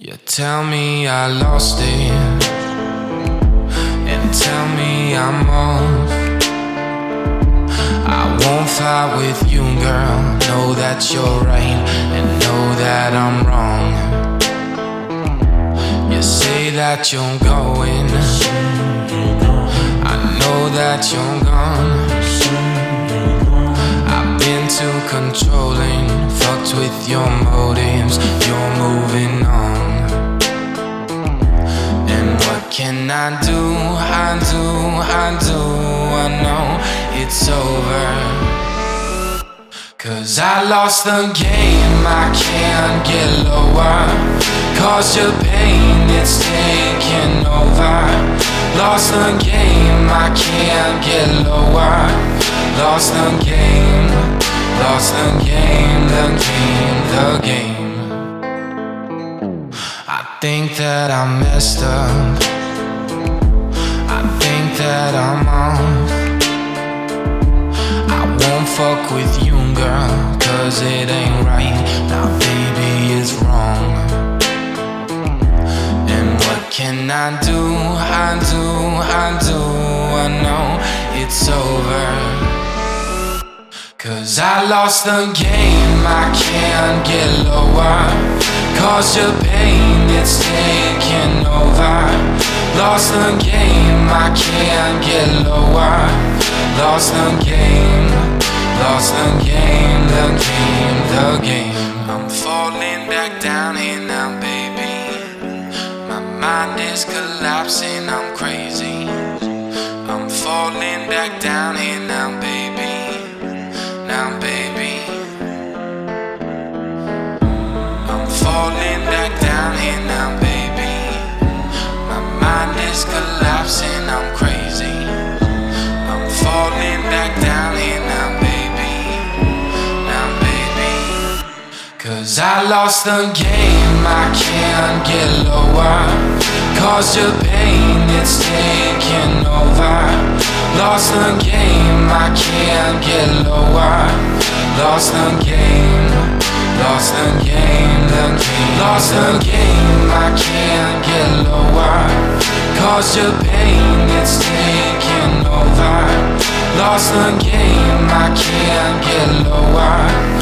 You tell me I lost it, and tell me I'm off. I won't fight with you, girl. Know that you're right, and know that I'm wrong. You say that you're going, I know that you're gone. I've been too controlling, fucked with your motives. You're moving on. Can I do? I do, I do, I know it's over. Cause I lost the game, I can't get lower. Cause your pain, it's taking over. Lost the game, I can't get lower. Lost the game, lost the game, the game, the game. I think that I messed up. With you, girl, cause it ain't right. Now, baby, it's wrong. And what can I do? I do, I do, I know it's over. Cause I lost the game, I can't get lower. Cause your pain, it's taking over. Lost the game, I can't get lower. Falling back down here now, baby. My mind is collapsing, I'm crazy. I'm falling back down here now, baby. Now, baby. I'm falling back down here now, baby. My mind is collapsing, I'm crazy. Cause I lost the game, I can't get lower. Cause your pain, it's taking over. Lost the game, I can't get lower. Lost the game, lost the game, the game. Lost the game, I can't get lower. Cause your pain, it's taking over. Lost the game, I can't get lower.